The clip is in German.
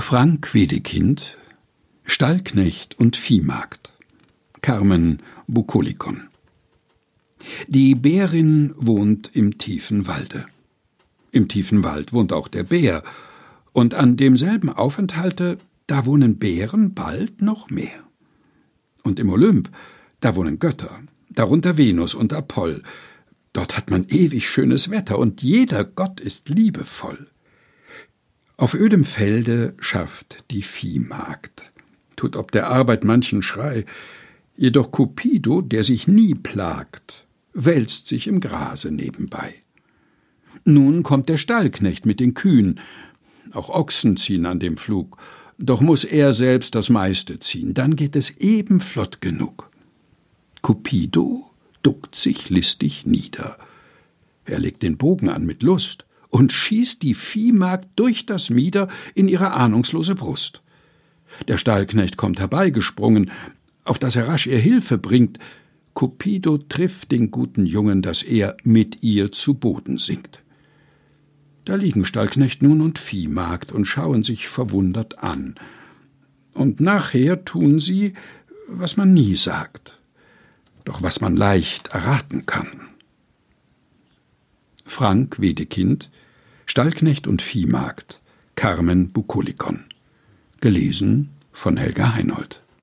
Frank Wedekind Stallknecht und Viehmagd Carmen Bukolikon Die Bärin wohnt im tiefen Walde. Im tiefen Wald wohnt auch der Bär, und an demselben Aufenthalte, da wohnen Bären bald noch mehr. Und im Olymp, da wohnen Götter, darunter Venus und Apoll. Dort hat man ewig schönes Wetter, und jeder Gott ist liebevoll. Auf ödem Felde schafft die Viehmagd, tut ob der Arbeit manchen Schrei, jedoch Cupido, der sich nie plagt, wälzt sich im Grase nebenbei. Nun kommt der Stallknecht mit den Kühen, auch Ochsen ziehen an dem Flug, doch muss er selbst das meiste ziehen, dann geht es eben flott genug. Cupido duckt sich listig nieder. Er legt den Bogen an mit Lust, und schießt die Viehmagd durch das Mieder in ihre ahnungslose Brust. Der Stallknecht kommt herbeigesprungen, auf dass er rasch ihr Hilfe bringt. Cupido trifft den guten Jungen, dass er mit ihr zu Boden sinkt. Da liegen Stallknecht nun und Viehmagd und schauen sich verwundert an. Und nachher tun sie, was man nie sagt, doch was man leicht erraten kann. Frank Wedekind Stallknecht und Viehmagd Carmen Bukolikon. Gelesen von Helga Heinold.